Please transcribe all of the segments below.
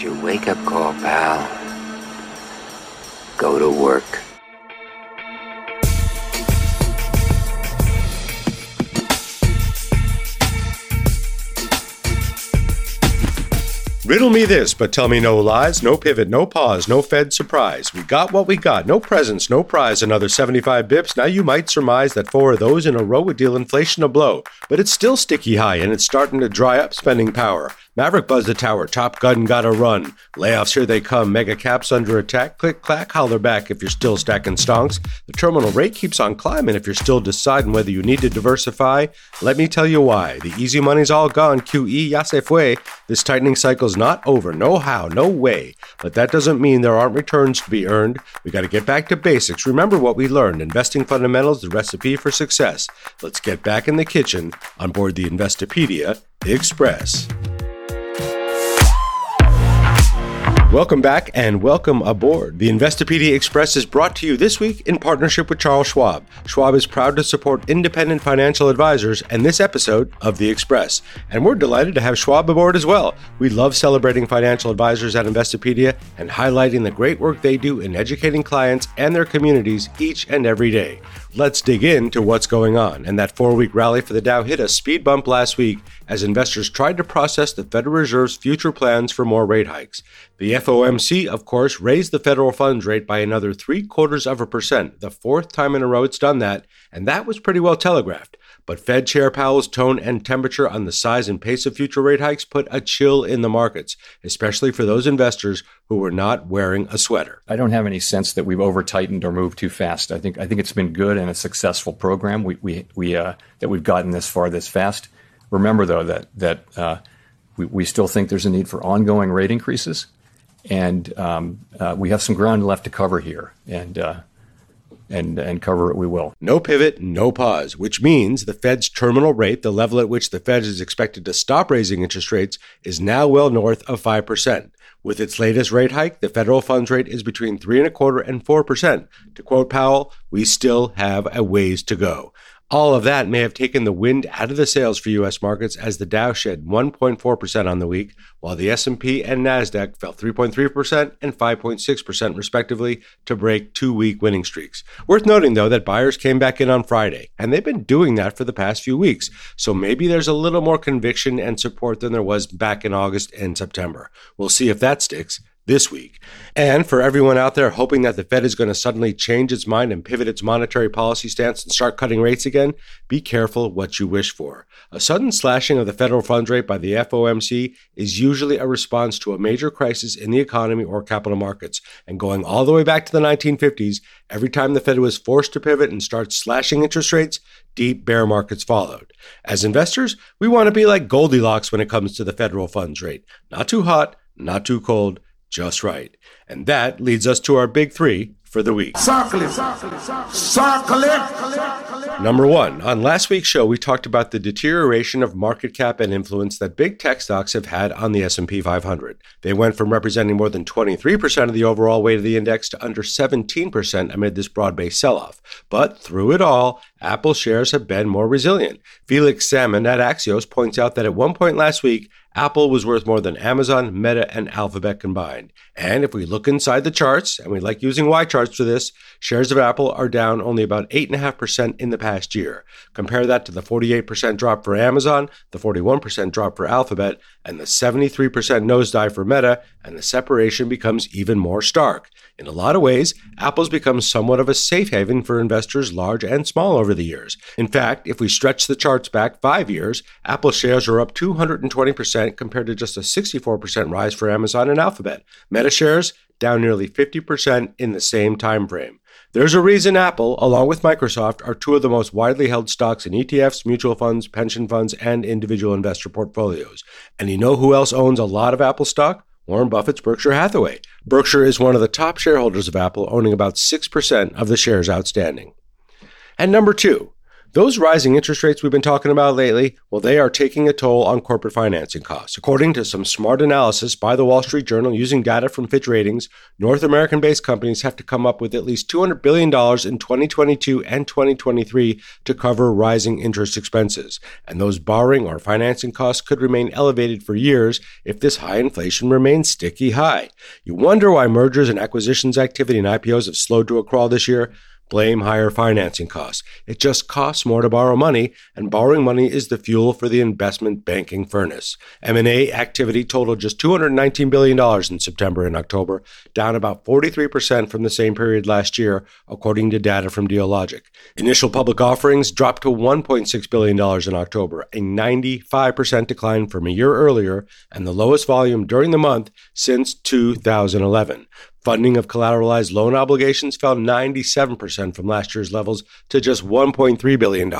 Your wake up call, pal. Go to work. Riddle me this, but tell me no lies, no pivot, no pause, no Fed surprise. We got what we got, no presents, no prize, another 75 bips. Now you might surmise that four of those in a row would deal inflation a blow, but it's still sticky high and it's starting to dry up spending power. Maverick buzzed the tower, Top Gun gotta run. Layoffs here they come, mega caps under attack, click clack, holler back if you're still stacking stonks. The terminal rate keeps on climbing if you're still deciding whether you need to diversify. Let me tell you why. The easy money's all gone, QE, ya se fue. This tightening cycle's not over, no how, no way. But that doesn't mean there aren't returns to be earned. We gotta get back to basics. Remember what we learned. Investing fundamentals, the recipe for success. Let's get back in the kitchen on board the Investopedia Express. Welcome back and welcome aboard. The Investopedia Express is brought to you this week in partnership with Charles Schwab. Schwab is proud to support independent financial advisors and this episode of The Express. And we're delighted to have Schwab aboard as well. We love celebrating financial advisors at Investopedia and highlighting the great work they do in educating clients and their communities each and every day. Let's dig into what's going on. And that four week rally for the Dow hit a speed bump last week as investors tried to process the Federal Reserve's future plans for more rate hikes. The FOMC, of course, raised the federal funds rate by another three quarters of a percent, the fourth time in a row it's done that, and that was pretty well telegraphed. But Fed Chair Powell's tone and temperature on the size and pace of future rate hikes put a chill in the markets, especially for those investors who were not wearing a sweater. I don't have any sense that we've over tightened or moved too fast. I think I think it's been good and a successful program. We we, we uh, that we've gotten this far this fast. Remember though that that uh, we, we still think there's a need for ongoing rate increases, and um, uh, we have some ground left to cover here. And uh, and, and cover it, we will. No pivot, no pause, which means the Fed's terminal rate, the level at which the Fed is expected to stop raising interest rates, is now well north of 5%. With its latest rate hike, the federal funds rate is between three and a quarter and four percent. To quote Powell, we still have a ways to go. All of that may have taken the wind out of the sails for U.S. markets as the Dow shed 1.4% on the week, while the S&P and Nasdaq fell 3.3% and 5.6% respectively to break two-week winning streaks. Worth noting though that buyers came back in on Friday, and they've been doing that for the past few weeks. So maybe there's a little more conviction and support than there was back in August and September. We'll see if that sticks this week. And for everyone out there hoping that the Fed is going to suddenly change its mind and pivot its monetary policy stance and start cutting rates again, be careful what you wish for. A sudden slashing of the federal funds rate by the FOMC is usually a response to a major crisis in the economy or capital markets. And going all the way back to the 1950s, every time the Fed was forced to pivot and start slashing interest rates, deep bear markets followed. As investors, we want to be like Goldilocks when it comes to the federal funds rate. Not too hot, not too cold, just right. And that leads us to our big three for the week. Circle it. Circle it. Number one, on last week's show, we talked about the deterioration of market cap and influence that big tech stocks have had on the S&P 500. They went from representing more than 23% of the overall weight of the index to under 17% amid this broad-based sell-off. But through it all, Apple shares have been more resilient. Felix Salmon at Axios points out that at one point last week, Apple was worth more than Amazon, Meta, and Alphabet combined. And if we look inside the charts, and we like using YCharts for this, shares of Apple are down only about 8.5% in the past year. Compare that to the 48% drop for Amazon, the 41% drop for Alphabet, and the 73% nosedive for Meta, and the separation becomes even more stark. In a lot of ways, Apple's become somewhat of a safe haven for investors large and small over the years. In fact, if we stretch the charts back five years, Apple shares are up 220% compared to just a 64% rise for Amazon and Alphabet. Meta shares down nearly 50% in the same time frame. There's a reason Apple, along with Microsoft, are two of the most widely held stocks in ETFs, mutual funds, pension funds, and individual investor portfolios. And you know who else owns a lot of Apple stock? Warren Buffett's Berkshire Hathaway. Berkshire is one of the top shareholders of Apple, owning about 6% of the shares outstanding. And number two, Those rising interest rates we've been talking about lately, well, they are taking a toll on corporate financing costs. According to some smart analysis by the Wall Street Journal using data from Fitch Ratings, North American based companies have to come up with at least $200 billion in 2022 and 2023 to cover rising interest expenses. And those borrowing or financing costs could remain elevated for years if this high inflation remains sticky high. You wonder why mergers and acquisitions activity and IPOs have slowed to a crawl this year? Blame higher financing costs. It just costs more to borrow money, and borrowing money is the fuel for the investment banking furnace. M&A activity totaled just $219 billion in September and October, down about 43% from the same period last year, according to data from Dealogic. Initial public offerings dropped to $1.6 billion in October, a 95% decline from a year earlier, and the lowest volume during the month since 2011. Funding of collateralized loan obligations fell 97% from last year's levels to just $1.3 billion.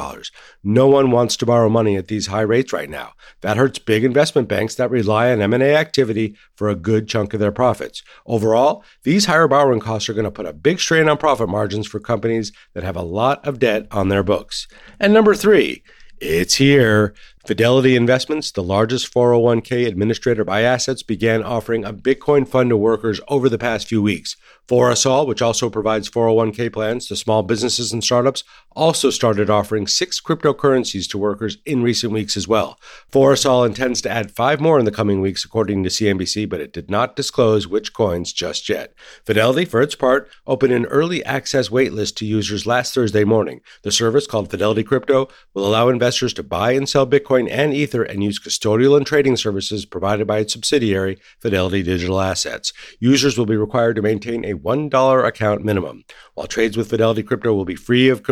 No one wants to borrow money at these high rates right now. That hurts big investment banks that rely on M&A activity for a good chunk of their profits. Overall, these higher borrowing costs are going to put a big strain on profit margins for companies that have a lot of debt on their books. And number 3, it's here. Fidelity Investments, the largest 401k administrator by assets, began offering a Bitcoin fund to workers over the past few weeks. ForUsAll, which also provides 401k plans to small businesses and startups, also started offering six cryptocurrencies to workers in recent weeks as well. ForUsAll intends to add five more in the coming weeks, according to CNBC, but it did not disclose which coins just yet. Fidelity, for its part, opened an early access waitlist to users last Thursday morning. The service, called Fidelity Crypto, will allow investors to buy and sell Bitcoin and Ether and use custodial and trading services provided by its subsidiary, Fidelity Digital Assets. Users will be required to maintain a $1 account minimum. While trades with Fidelity Crypto will be free of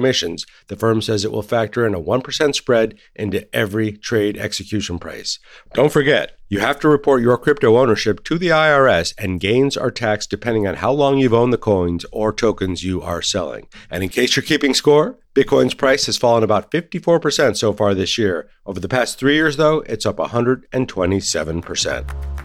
the firm says it will factor in a 1% spread into every trade execution price. Don't forget, you have to report your crypto ownership to the IRS, and gains are taxed depending on how long you've owned the coins or tokens you are selling. And in case you're keeping score, Bitcoin's price has fallen about 54% so far this year. Over the past three years, though, it's up 127%.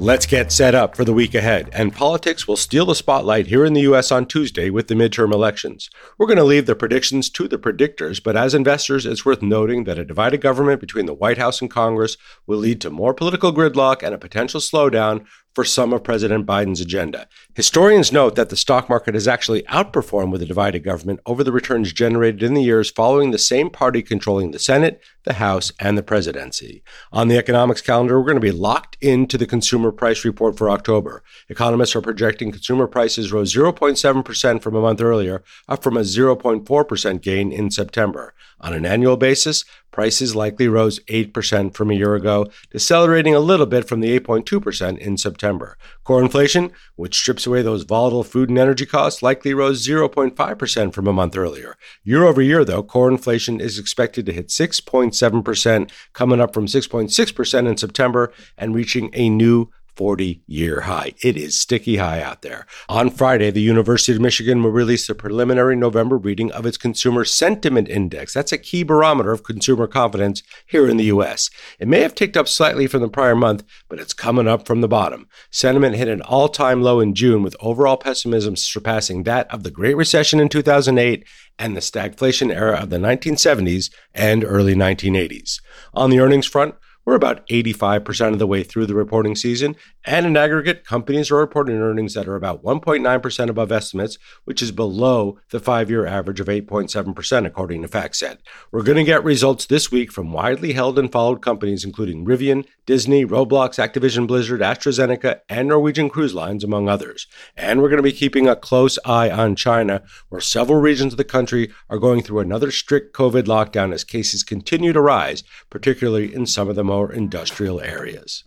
Let's get set up for the week ahead, and politics will steal the spotlight here in the U.S. on Tuesday with the midterm elections. We're going to leave the predictions to the predictors, but as investors, it's worth noting that a divided government between the White House and Congress will lead to more political gridlock and a potential slowdown for some of President Biden's agenda. Historians note that the stock market has actually outperformed with a divided government over the returns generated in the years following the same party controlling the Senate, the House, and the presidency. On the economics calendar, we're going to be locked into the consumer price report for October. Economists are projecting consumer prices rose 0.7% from a month earlier, up from a 0.4% gain in September. On an annual basis, prices likely rose 8% from a year ago, decelerating a little bit from the 8.2% in September. Core inflation, which strips away those volatile food and energy costs, likely rose 0.5% from a month earlier. Year over year, though, core inflation is expected to hit 6.7%, coming up from 6.6% in September and reaching a new 40 year high. It is sticky high out there. On Friday, the University of Michigan will release the preliminary November reading of its Consumer Sentiment Index. That's a key barometer of consumer confidence here in the U.S. It may have ticked up slightly from the prior month, but it's coming up from the bottom. Sentiment hit an all time low in June, with overall pessimism surpassing that of the Great Recession in 2008 and the stagflation era of the 1970s and early 1980s. On the earnings front, we're about 85% of the way through the reporting season, and in aggregate, companies are reporting earnings that are about 1.9% above estimates, which is below the five year average of 8.7%, according to FactSet. We're going to get results this week from widely held and followed companies including Rivian, Disney, Roblox, Activision Blizzard, AstraZeneca, and Norwegian Cruise Lines, among others. And we're going to be keeping a close eye on China, where several regions of the country are going through another strict COVID lockdown as cases continue to rise, particularly in some of the most more industrial areas.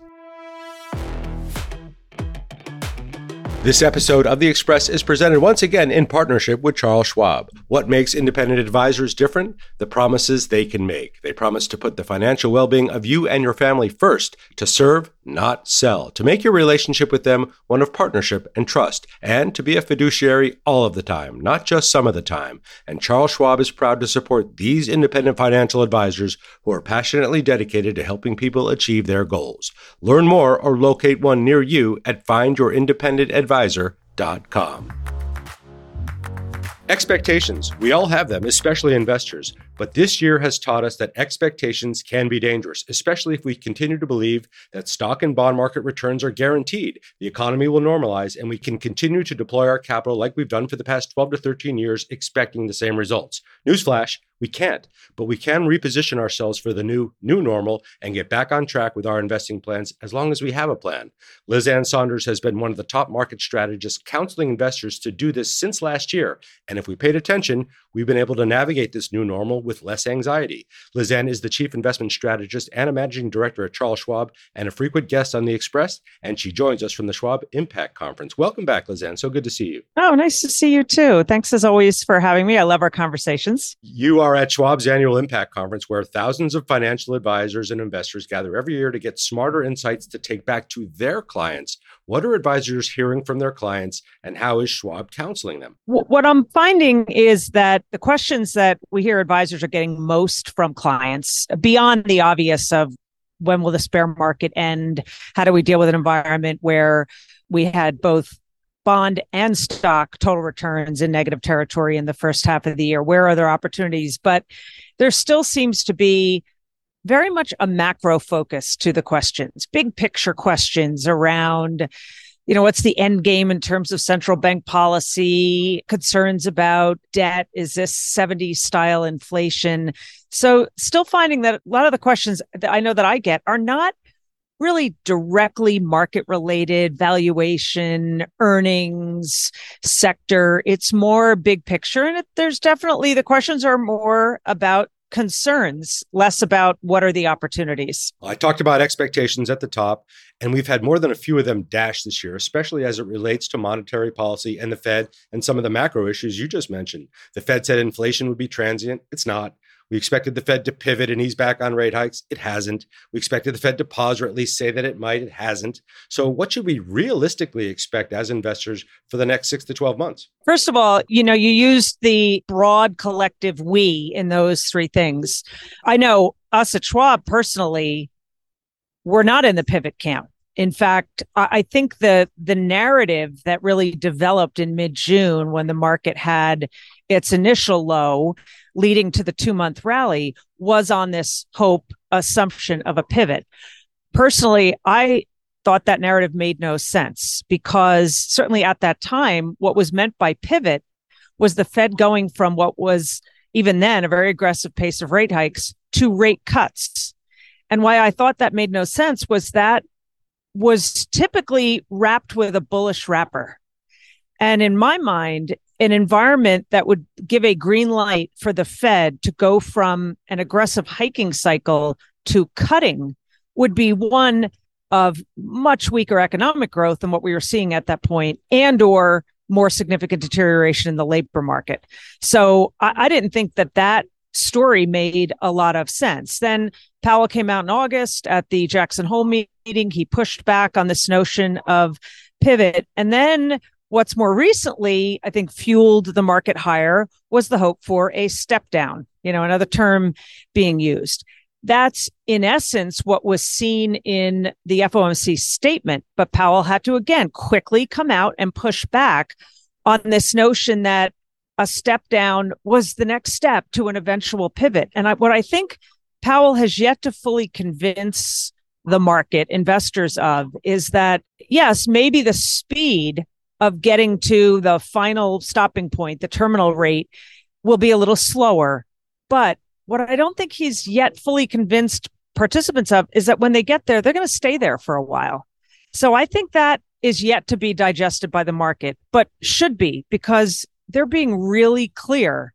This episode of The Express is presented once again in partnership with Charles Schwab. What makes independent advisors different? The promises they can make. They promise to put the financial well being of you and your family first, to serve, not sell, to make your relationship with them one of partnership and trust, and to be a fiduciary all of the time, not just some of the time. And Charles Schwab is proud to support these independent financial advisors who are passionately dedicated to helping people achieve their goals. Learn more or locate one near you at Find Your Independent Expectations. We all have them, especially investors. But this year has taught us that expectations can be dangerous, especially if we continue to believe that stock and bond market returns are guaranteed, the economy will normalize, and we can continue to deploy our capital like we've done for the past 12 to 13 years, expecting the same results. Newsflash we can't, but we can reposition ourselves for the new new normal and get back on track with our investing plans as long as we have a plan. Liz Ann Sonders has been one of the top market strategists counseling investors to do this since last year, and if we paid attention, we've been able to navigate this new normal with less anxiety. Liz Ann is the chief investment strategist and a managing director at Charles Schwab and a frequent guest on the Express, and she joins us from the Schwab Impact Conference. Welcome back, Liz Ann. So good to see you. Oh, nice to see you too. Thanks as always for having me. I love our conversations. You are are at Schwab's annual Impact Conference, where thousands of financial advisors and investors gather every year to get smarter insights to take back to their clients. What are advisors hearing from their clients, and how is Schwab counseling them? What I'm finding is that the questions that we hear advisors are getting most from clients, beyond the obvious of when will the spare market end, how do we deal with an environment where we had both bond and stock total returns in negative territory in the first half of the year? Where are there opportunities? But there still seems to be very much a macro focus to the questions, big picture questions around, you know, what's the end game in terms of central bank policy, concerns about debt? Is this 70s style inflation? So, still finding that a lot of the questions that I know that I get are not really directly market related valuation, earnings, sector. It's more big picture. And it, there's definitely the questions are more about concerns, less about what are the opportunities. I talked about expectations at the top, and we've had more than a few of them dash this year, especially as it relates to monetary policy and the Fed and some of the macro issues you just mentioned. The Fed said inflation would be transient. It's not. We expected the Fed to pivot and ease back on rate hikes. It hasn't. We expected the Fed to pause or at least say that it might. It hasn't. So, what should we realistically expect as investors for the next six to 12 months? First of all, you know, you used the broad collective we in those three things. I know us at Schwab personally, we're not in the pivot camp. In fact, I think the the narrative that really developed in mid June when the market had its initial low leading to the two month rally was on this hope assumption of a pivot. Personally, I thought that narrative made no sense because certainly at that time, what was meant by pivot was the Fed going from what was even then a very aggressive pace of rate hikes to rate cuts. And why I thought that made no sense was that was typically wrapped with a bullish wrapper. And in my mind, an environment that would give a green light for the Fed to go from an aggressive hiking cycle to cutting would be one of much weaker economic growth than what we were seeing at that point and or more significant deterioration in the labor market. So I, I didn't think that that story made a lot of sense. Then Powell came out in August at the Jackson Hole meeting. He pushed back on this notion of pivot. And then what's more recently, I think, fueled the market higher was the hope for a step down, you know, another term being used. That's in essence what was seen in the FOMC statement. But Powell had to again quickly come out and push back on this notion that a step down was the next step to an eventual pivot. And I, what I think Powell has yet to fully convince the market investors of is that yes, maybe the speed of getting to the final stopping point, the terminal rate will be a little slower. But what I don't think he's yet fully convinced participants of is that when they get there, they're going to stay there for a while. So I think that is yet to be digested by the market, but should be because they're being really clear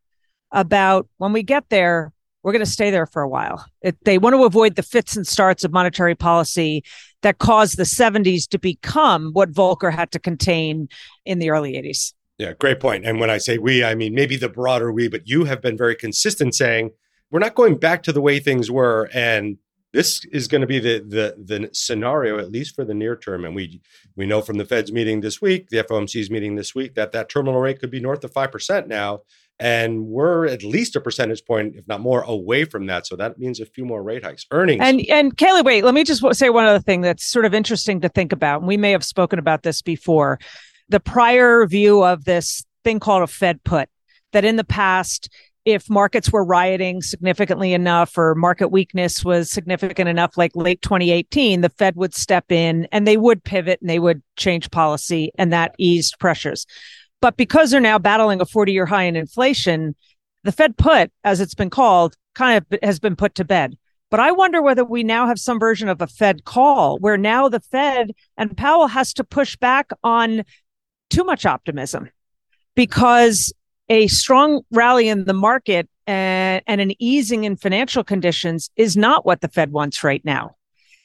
about when we get there, we're going to stay there for a while. It, they want to avoid the fits and starts of monetary policy that caused the 70s to become what Volcker had to contain in the early 80s. Yeah, great point. And when I say we, I mean maybe the broader we, but you have been very consistent saying we're not going back to the way things were and this is going to be the the the scenario at least for the near term and we we know from the Fed's meeting this week, the FOMC's meeting this week that that terminal rate could be north of 5% now and we're at least a percentage point if not more away from that. So that means a few more rate hikes. Earnings. And and Caleb wait let me just say one other thing that's sort of interesting to think about. And we may have spoken about this before. The prior view of this thing called a fed put that in the past, if markets were rioting significantly enough or market weakness was significant enough, like late 2018, the Fed would step in and they would pivot and they would change policy and that eased pressures. But because they're now battling a 40 year high in inflation, the Fed put, as it's been called, kind of has been put to bed. But I wonder whether we now have some version of a Fed call where now the Fed and Powell has to push back on too much optimism because a strong rally in the market and, and an easing in financial conditions is not what the Fed wants right now.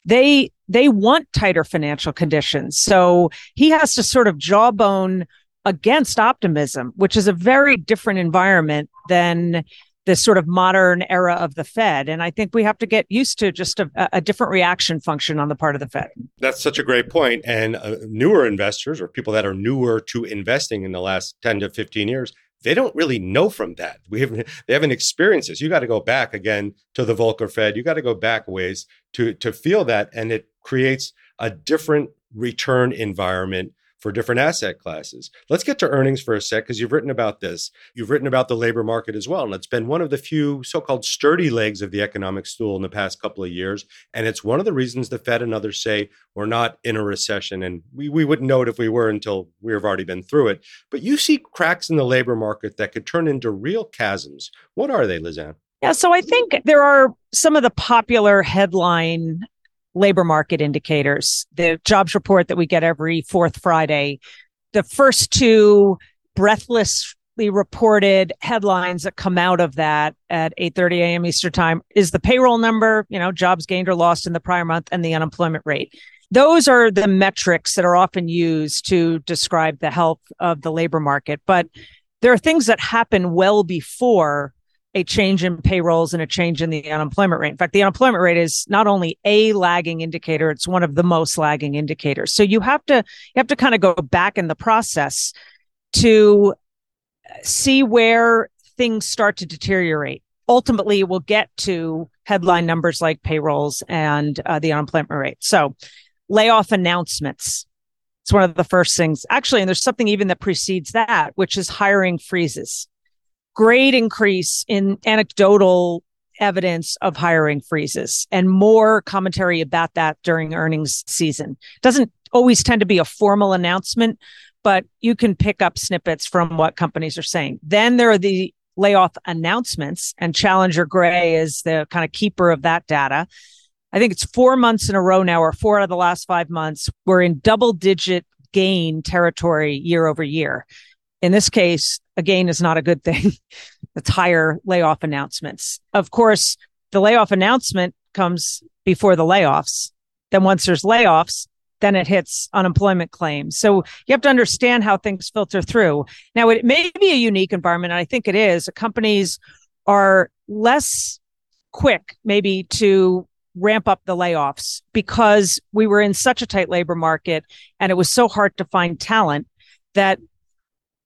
They they want tighter financial conditions. So he has to sort of jawbone against optimism, which is a very different environment than this sort of modern era of the Fed. And I think we have to get used to just a, a different reaction function on the part of the Fed. That's such a great point. And uh, newer investors or people that are newer to investing in the last 10 to 15 years, they don't really know from that. We haven't they haven't experienced this. You got to go back again to the Volcker Fed. You got to go back ways to to feel that, and it creates a different return environment for different asset classes. Let's get to earnings for a sec because you've written about this. You've written about the labor market as well. And it's been one of the few so called sturdy legs of the economic stool in the past couple of years. And it's one of the reasons the Fed and others say we're not in a recession. And we, we wouldn't know it if we were until we've already been through it. But you see cracks in the labor market that could turn into real chasms. What are they, Liz Ann? Yeah, so I think there are some of the popular headline labor market indicators, the jobs report that we get every fourth Friday. The first two breathlessly reported headlines that come out of that at 8:30 a.m. Eastern time is the payroll number, you know, jobs gained or lost in the prior month and the unemployment rate. Those are the metrics that are often used to describe the health of the labor market, but there are things that happen well before a change in payrolls and a change in the unemployment rate. In fact, the unemployment rate is not only a lagging indicator, it's one of the most lagging indicators. So you have to you have to kind of go back in the process to see where things start to deteriorate. Ultimately, we'll get to headline numbers like payrolls and uh, the unemployment rate. So, layoff announcements. It's one of the first things. Actually, and there's something even that precedes that, which is hiring freezes great increase in anecdotal evidence of hiring freezes and more commentary about that during earnings season. Doesn't always tend to be a formal announcement, but you can pick up snippets from what companies are saying. Then there are the layoff announcements and Challenger Gray is the kind of keeper of that data. I think it's four months in a row now, or four out of the last five months, we're in double digit gain territory year over year. In this case, again, is not a good thing. it's higher layoff announcements. Of course, the layoff announcement comes before the layoffs. Then once there's layoffs, then it hits unemployment claims. So you have to understand how things filter through. Now, it may be a unique environment, and I think it is. Companies are less quick, maybe, to ramp up the layoffs because we were in such a tight labor market and it was so hard to find talent that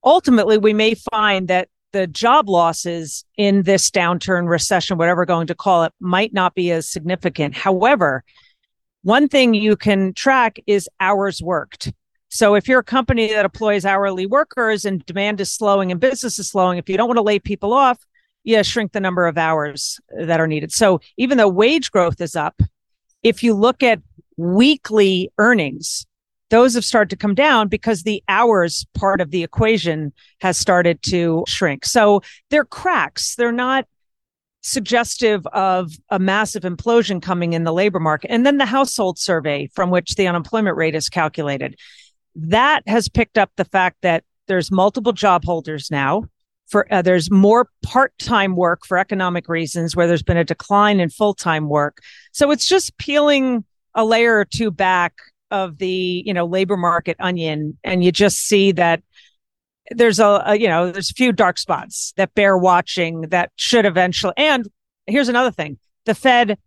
ultimately we may find that the job losses in this downturn, recession, whatever going to call it, might not be as significant. However, one thing you can track is hours worked. So if you're a company that employs hourly workers and demand is slowing and business is slowing, if you don't want to lay people off, yeah, shrink the number of hours that are needed. So even though wage growth is up, if you look at weekly earnings, those have started to come down because the hours part of the equation has started to shrink. So they're cracks. They're not suggestive of a massive implosion coming in the labor market. And then the household survey from which the unemployment rate is calculated. That has picked up the fact that there's multiple job holders now. For uh, there's more part-time work for economic reasons where there's been a decline in full-time work. So it's just peeling a layer or two back of the you know labor market onion and you just see that there's a, a, you know there's a few dark spots that bear watching that should eventually and here's another thing the fed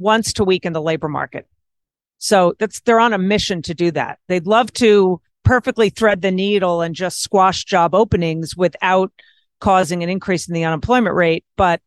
wants to weaken the labor market. So that's they're on a mission to do that. They'd love to perfectly thread the needle and just squash job openings without causing an increase in the unemployment rate but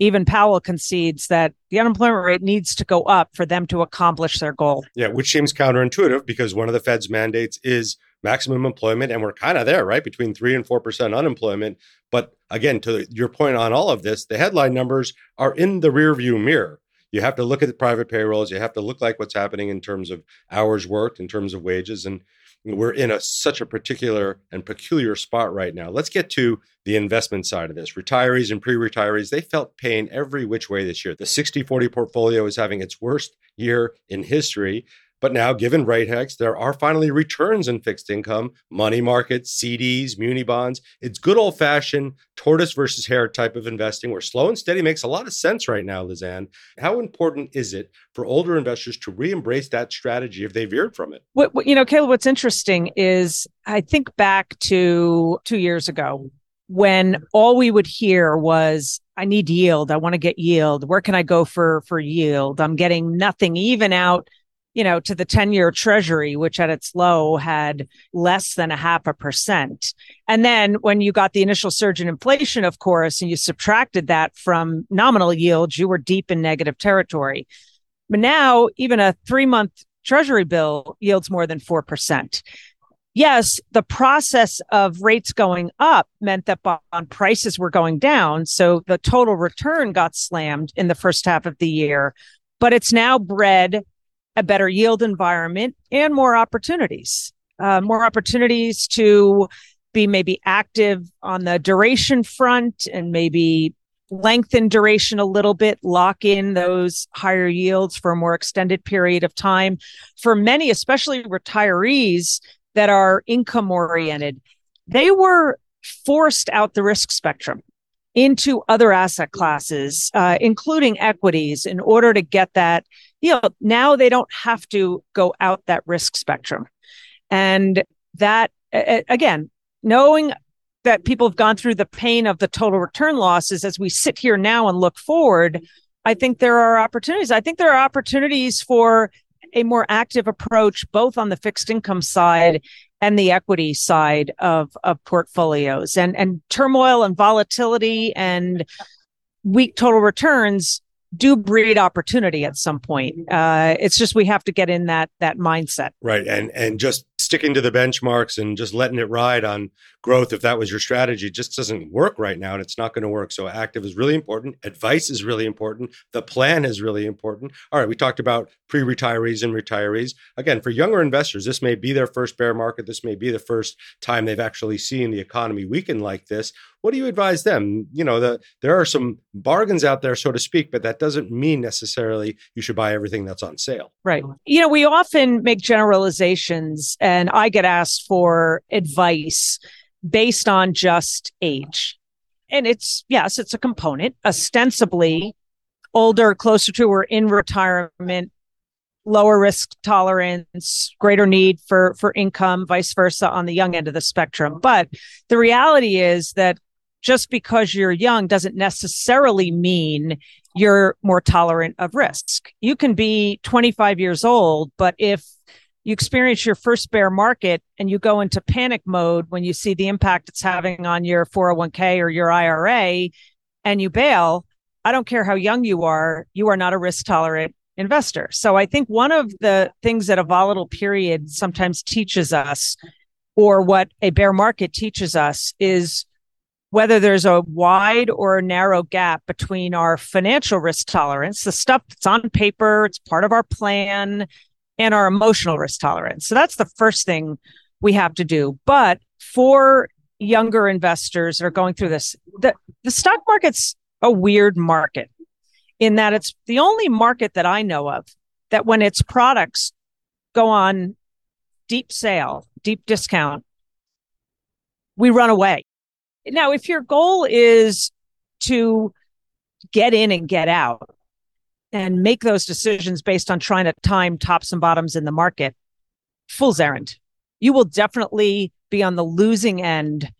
even Powell concedes that the unemployment rate needs to go up for them to accomplish their goal. Yeah, which seems counterintuitive because one of the Fed's mandates is maximum employment, and we're kind of there, right? Between 3 and 4% unemployment. But again, to your point on all of this, the headline numbers are in the rearview mirror. You have to look at the private payrolls. You have to look like what's happening in terms of hours worked, in terms of wages. And we're in a such a particular and peculiar spot right now. Let's get to the investment side of this. Retirees and pre-retirees, they felt pain every which way this year. The 60-40 portfolio is having its worst year in history. But now, given rate hikes, there are finally returns in fixed income, money markets, CDs, muni bonds. It's good old fashioned tortoise versus hare type of investing where slow and steady makes a lot of sense right now, Liz Ann. How important is it for older investors to re embrace that strategy if they veered from it? What, what, you know, Caleb, what's interesting is I think back to two years ago when all we would hear was i need yield i want to get yield where can i go for for yield i'm getting nothing even out you know, to the 10 year treasury, which at its low had less than a half a percent. And then when you got the initial surge in inflation, of course, and you subtracted that from nominal yields, you were deep in negative territory. But now even a three month treasury bill yields more than 4%. Yes, the process of rates going up meant that bond prices were going down. So the total return got slammed in the first half of the year, but it's now bred a better yield environment and more opportunities, uh, more opportunities to be maybe active on the duration front and maybe lengthen duration a little bit, lock in those higher yields for a more extended period of time. For many, especially retirees that are income oriented, they were forced out the risk spectrum into other asset classes, uh, including equities, in order to get that you know, now they don't have to go out that risk spectrum. And that, again, knowing that people have gone through the pain of the total return losses as we sit here now and look forward, I think there are opportunities. I think there are opportunities for a more active approach, both on the fixed income side and the equity side of, of portfolios and, and turmoil and volatility and weak total returns do breed opportunity at some point. Uh, it's just we have to get in that that mindset. Right, and and just sticking to the benchmarks and just letting it ride on growth if that was your strategy just doesn't work right now and it's not going to work. So active is really important advice is really important the plan is really important. All right we talked about pre-retirees and retirees. Again for younger investors this may be their first bear market this may be the first time they've actually seen the economy weaken like this. What do you advise them? You know the, there are some bargains out there so to speak but that doesn't mean necessarily you should buy everything that's on sale. Right. You know we often make generalizations and i get asked for advice based on just age. And it's, yes, it's a component. Ostensibly, older, closer to or in retirement, lower risk tolerance, greater need for, for income, vice versa on the young end of the spectrum. But the reality is that just because you're young doesn't necessarily mean you're more tolerant of risk. You can be 25 years old, but if you experience your first bear market and you go into panic mode when you see the impact it's having on your 401k or your IRA and you bail, I don't care how young you are, you are not a risk tolerant investor. So I think one of the things that a volatile period sometimes teaches us, or what a bear market teaches us, is whether there's a wide or a narrow gap between our financial risk tolerance, the stuff that's on paper, it's part of our plan, and our emotional risk tolerance. So that's the first thing we have to do. But for younger investors that are going through this, the, the stock market's a weird market in that it's the only market that I know of that when its products go on deep sale, deep discount, we run away. Now, if your goal is to get in and get out, and make those decisions based on trying to time tops and bottoms in the market, fool's errand. You will definitely be on the losing end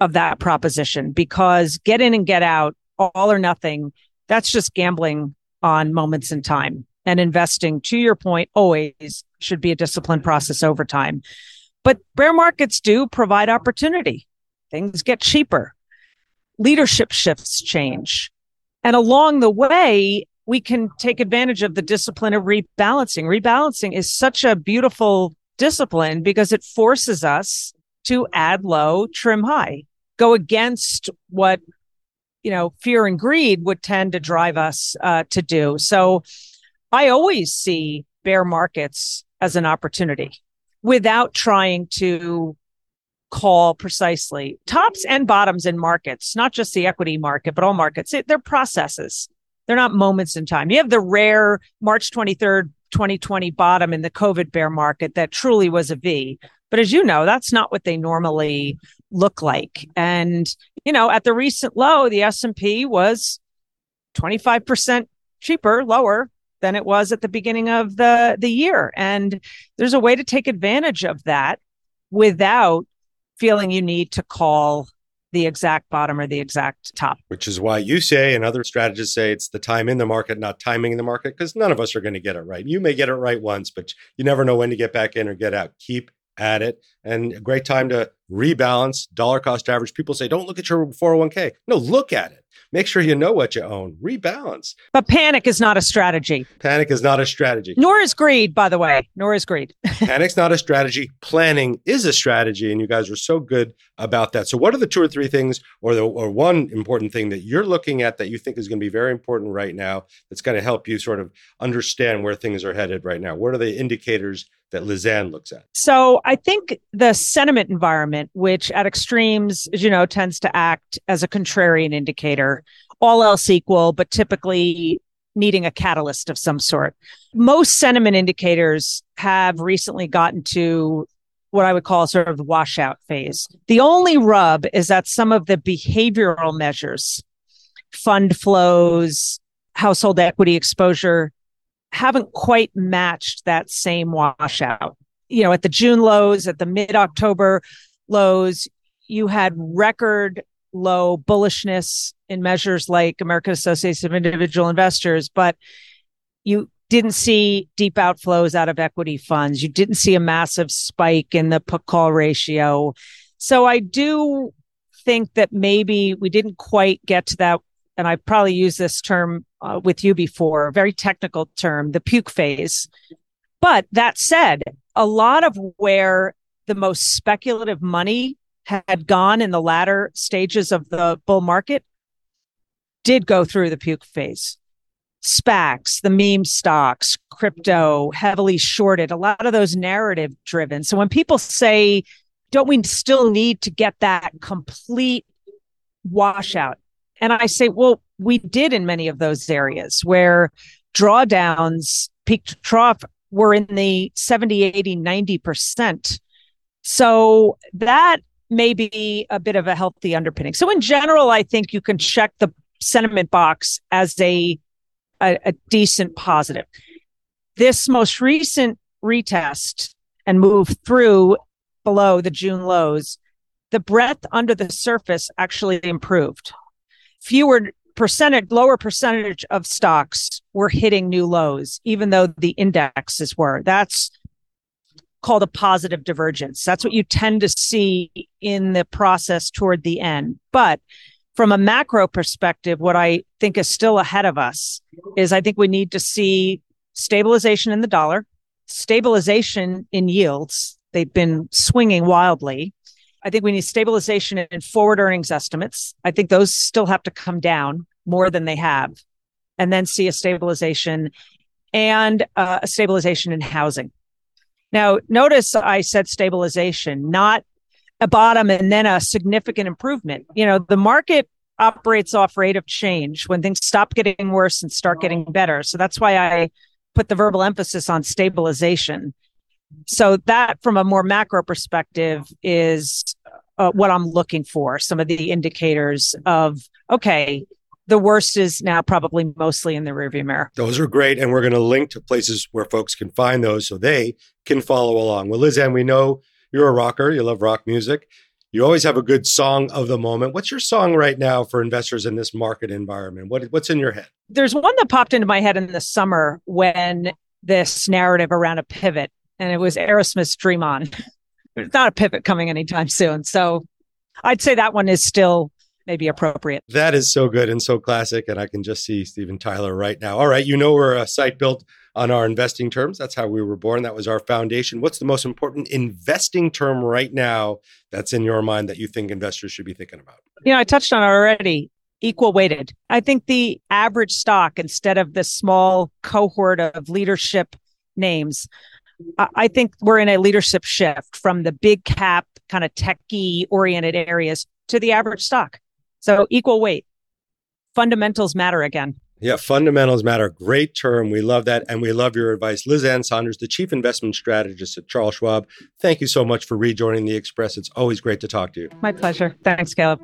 of that proposition because get in and get out, all or nothing, that's just gambling on moments in time. And investing, to your point, always should be a disciplined process over time. But bear markets do provide opportunity. Things get cheaper, leadership shifts change. And along the way, we can take advantage of the discipline of rebalancing. Rebalancing is such a beautiful discipline because it forces us to add low, trim high, go against what you know fear and greed would tend to drive us uh, to do. So I always see bear markets as an opportunity without trying to call precisely tops and bottoms in markets, not just the equity market, but all markets. They're processes. They're not moments in time. You have the rare March 23rd, 2020 bottom in the COVID bear market that truly was a V. But as you know, that's not what they normally look like. And, you know, at the recent low, the S&P was 25% cheaper, lower than it was at the beginning of the, the year. And there's a way to take advantage of that without feeling you need to call the exact bottom or the exact top. Which is why you say, and other strategists say, it's the time in the market, not timing in the market, because none of us are going to get it right. You may get it right once, but you never know when to get back in or get out. Keep at it. And a great time to rebalance dollar cost average. People say, don't look at your 401k. No, look at it. Make sure you know what you own. Rebalance. But panic is not a strategy. Panic is not a strategy. Nor is greed, by the way. Nor is greed. Panic's not a strategy. Planning is a strategy. And you guys are so good about that. So, what are the two or three things, or the or one important thing that you're looking at that you think is going to be very important right now that's going to help you sort of understand where things are headed right now? What are the indicators that Liz Ann looks at? So I think the sentiment environment, which at extremes, as you know, tends to act as a contrarian indicator, all else equal, but typically needing a catalyst of some sort. Most sentiment indicators have recently gotten to what I would call sort of the washout phase. The only rub is that some of the behavioral measures, fund flows, household equity exposure, haven't quite matched that same washout. You know, at the June lows, at the mid October lows, you had record low bullishness in measures like American Association of Individual Investors, but you didn't see deep outflows out of equity funds. You didn't see a massive spike in the put call ratio. So I do think that maybe we didn't quite get to that. And I probably used this term uh, with you before, a very technical term, the puke phase. But that said, a lot of where the most speculative money had gone in the latter stages of the bull market did go through the puke phase. SPACs, the meme stocks, crypto, heavily shorted, a lot of those narrative driven. So when people say, don't we still need to get that complete washout? And I say, well, we did in many of those areas where drawdowns, peak to trough, were in the 70, 80, 90%. So that may be a bit of a healthy underpinning. So in general, I think you can check the sentiment box as a, a, a decent positive. This most recent retest and move through below the June lows, the breadth under the surface actually improved. Fewer percentage, lower percentage of stocks were hitting new lows, even though the indexes were. That's called a positive divergence. That's what you tend to see in the process toward the end. But from a macro perspective, what I think is still ahead of us is I think we need to see stabilization in the dollar, stabilization in yields. They've been swinging wildly. I think we need stabilization in forward earnings estimates. I think those still have to come down more than they have, and then see a stabilization and uh, a stabilization in housing. Now, notice I said stabilization, not a bottom and then a significant improvement. You know, the market operates off rate of change when things stop getting worse and start getting better. So that's why I put the verbal emphasis on stabilization. So that from a more macro perspective is uh, what I'm looking for. Some of the indicators of, okay, the worst is now probably mostly in the rearview mirror. Those are great. And we're going to link to places where folks can find those so they can follow along. Well, Liz Ann, we know you're a rocker. You love rock music. You always have a good song of the moment. What's your song right now for investors in this market environment? What, what's in your head? There's one that popped into my head in the summer when this narrative around a pivot, and it was Aerosmith's Dream On. There's not a pivot coming anytime soon. So I'd say that one is still may be appropriate. That is so good and so classic. And I can just see Steven Tyler right now. All right. You know, we're a site built on our investing terms. That's how we were born. That was our foundation. What's the most important investing term right now that's in your mind that you think investors should be thinking about? You know, I touched on it already. Equal weighted. I think the average stock, instead of the small cohort of leadership names, I think we're in a leadership shift from the big cap, kind of techie oriented areas to the average stock. So equal weight. Fundamentals matter again. Yeah, fundamentals matter. Great term. We love that. And we love your advice. Liz Ann Sonders, the chief investment strategist at Charles Schwab. Thank you so much for rejoining the Express. It's always great to talk to you. My pleasure. Thanks, Caleb.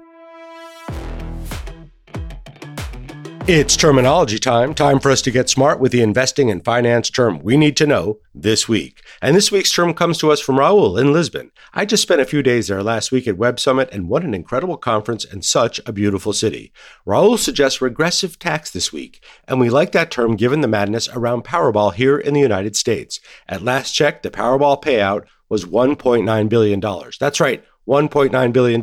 It's terminology time. Time for us to get smart with the investing and finance term we need to know this week. And this week's term comes to us from Raul in Lisbon. I just spent a few days there last week at Web Summit, and what an incredible conference and such a beautiful city. Raul suggests regressive tax this week, and we like that term given the madness around Powerball here in the United States. At last check, the Powerball payout was $1.9 billion. That's right. $1.9 billion.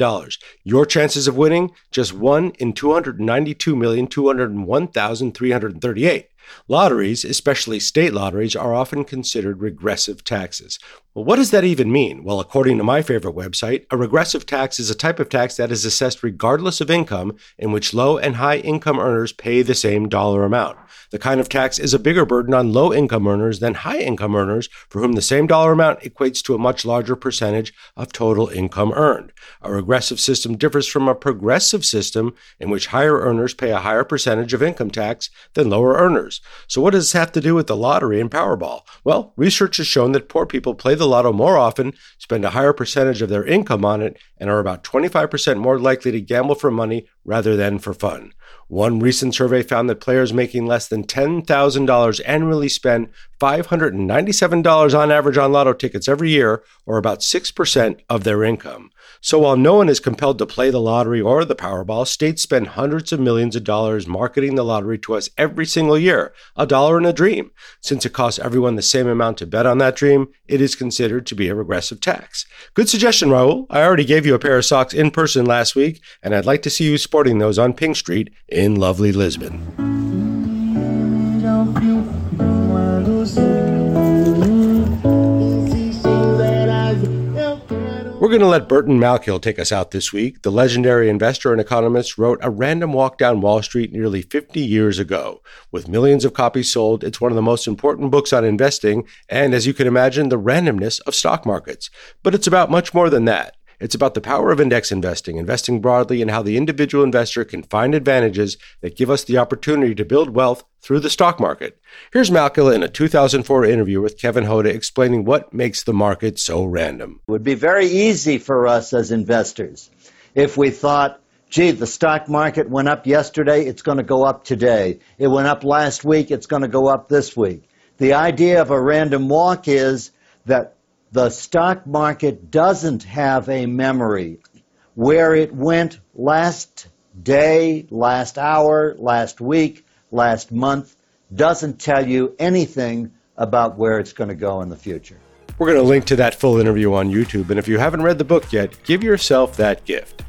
Your chances of winning? Just one in 292,201,338. Lotteries, especially state lotteries, are often considered regressive taxes. Well, what does that even mean? Well, according to my favorite website, a regressive tax is a type of tax that is assessed regardless of income, in which low and high income earners pay the same dollar amount. The kind of tax is a bigger burden on low income earners than high income earners, for whom the same dollar amount equates to a much larger percentage of total income earned. A regressive system differs from a progressive system in which higher earners pay a higher percentage of income tax than lower earners. So, what does this have to do with the lottery and Powerball? Well, research has shown that poor people play the lotto more often, spend a higher percentage of their income on it, and are about 25% more likely to gamble for money rather than for fun. One recent survey found that players making less than $10,000 annually spend $597 on average on lotto tickets every year, or about 6% of their income. So while no one is compelled to play the lottery or the Powerball, states spend hundreds of millions of dollars marketing the lottery to us every single year, a dollar in a dream. Since it costs everyone the same amount to bet on that dream, it is considered to be a regressive tax. Good suggestion, Raul. I already gave you a pair of socks in person last week, and I'd like to see you sporting those on Pink Street in lovely Lisbon. We're going to let Burton Malkiel take us out this week. The legendary investor and economist wrote A Random Walk Down Wall Street nearly 50 years ago. With millions of copies sold, it's one of the most important books on investing and, as you can imagine, the randomness of stock markets. But it's about much more than that. It's about the power of index investing, investing broadly, and how the individual investor can find advantages that give us the opportunity to build wealth through the stock market. Here's Malkiel in a 2004 interview with Kevin Hoda explaining what makes the market so random. It would be very easy for us as investors if we thought, gee, the stock market went up yesterday, it's going to go up today. It went up last week, it's going to go up this week. The idea of a random walk is that the stock market doesn't have a memory where it went last day, last hour, last week, last month, doesn't tell you anything about where it's going to go in the future. We're going to link to that full interview on YouTube, and if you haven't read the book yet, give yourself that gift.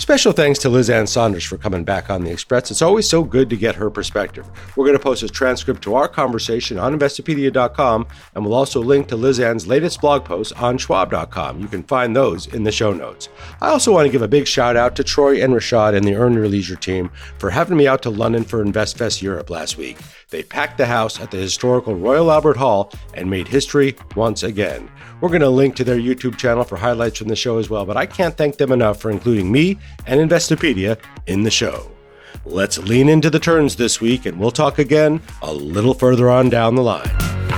Special thanks to Liz Ann Sonders for coming back on the Express. It's always so good to get her perspective. We're going to post a transcript to our conversation on Investopedia.com, and we'll also link to Liz Ann's latest blog post on Schwab.com. You can find those in the show notes. I also want to give a big shout out to Troy and Rashad and the Earn Your Leisure team for having me out to London for InvestFest Europe last week. They packed the house at the historical Royal Albert Hall and made history once again. We're going to link to their YouTube channel for highlights from the show as well, but I can't thank them enough for including me and Investopedia in the show. Let's lean into the turns this week, and we'll talk again a little further on down the line.